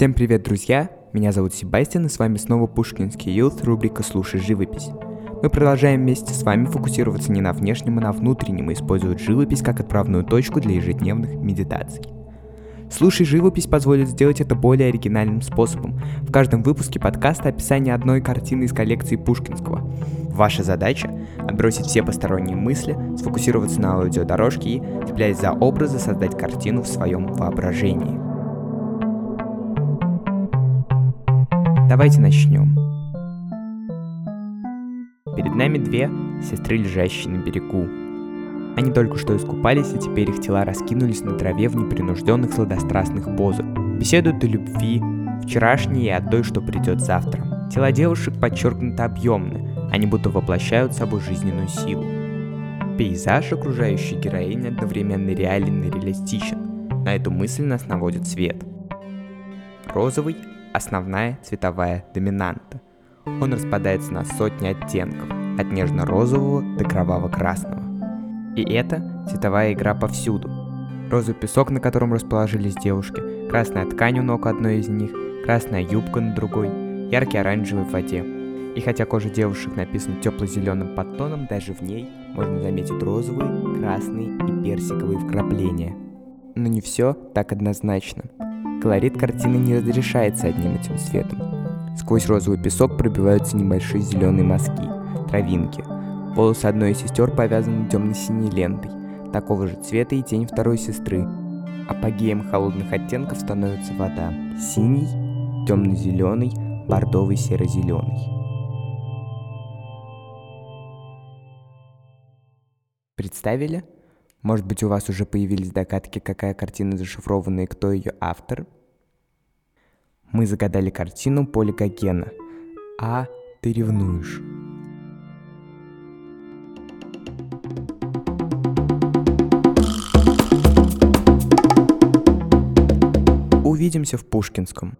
Всем привет, друзья! Меня зовут Себастьян, и с вами снова Пушкинский Youth, рубрика «Слушай живопись». Мы продолжаем вместе с вами фокусироваться не на внешнем, а на внутреннем и использовать живопись как отправную точку для ежедневных медитаций. Слушай живопись позволит сделать это более оригинальным способом. В каждом выпуске подкаста описание одной картины из коллекции Пушкинского. Ваша задача — отбросить все посторонние мысли, сфокусироваться на аудиодорожке и, цепляясь за образы, создать картину в своем воображении. Давайте начнем. Перед нами две сестры, лежащие на берегу. Они только что искупались, и теперь их тела раскинулись на траве в непринужденных сладострастных позах. Беседуют о любви, вчерашней и о той, что придет завтра. Тела девушек подчеркнуто объемны, они будто воплощают собой жизненную силу. Пейзаж, окружающий героинь, одновременно реален и реалистичен. На эту мысль нас наводит свет. Розовый – основная цветовая доминанта. Он распадается на сотни оттенков, от нежно-розового до кроваво-красного. И это цветовая игра повсюду. Розовый песок, на котором расположились девушки, красная ткань у ног одной из них, красная юбка на другой, яркий оранжевый в воде. И хотя кожа девушек написана тепло-зеленым подтоном, даже в ней можно заметить розовые, красные и персиковые вкрапления. Но не все так однозначно. Колорит картины не разрешается одним этим цветом. Сквозь розовый песок пробиваются небольшие зеленые мазки, травинки – Волосы одной из сестер повязаны темно-синей лентой, такого же цвета и тень второй сестры. Апогеем холодных оттенков становится вода. Синий, темно-зеленый, бордовый, серо-зеленый. Представили? Может быть, у вас уже появились догадки, какая картина зашифрована и кто ее автор? Мы загадали картину Поля. А ты ревнуешь. Увидимся в Пушкинском.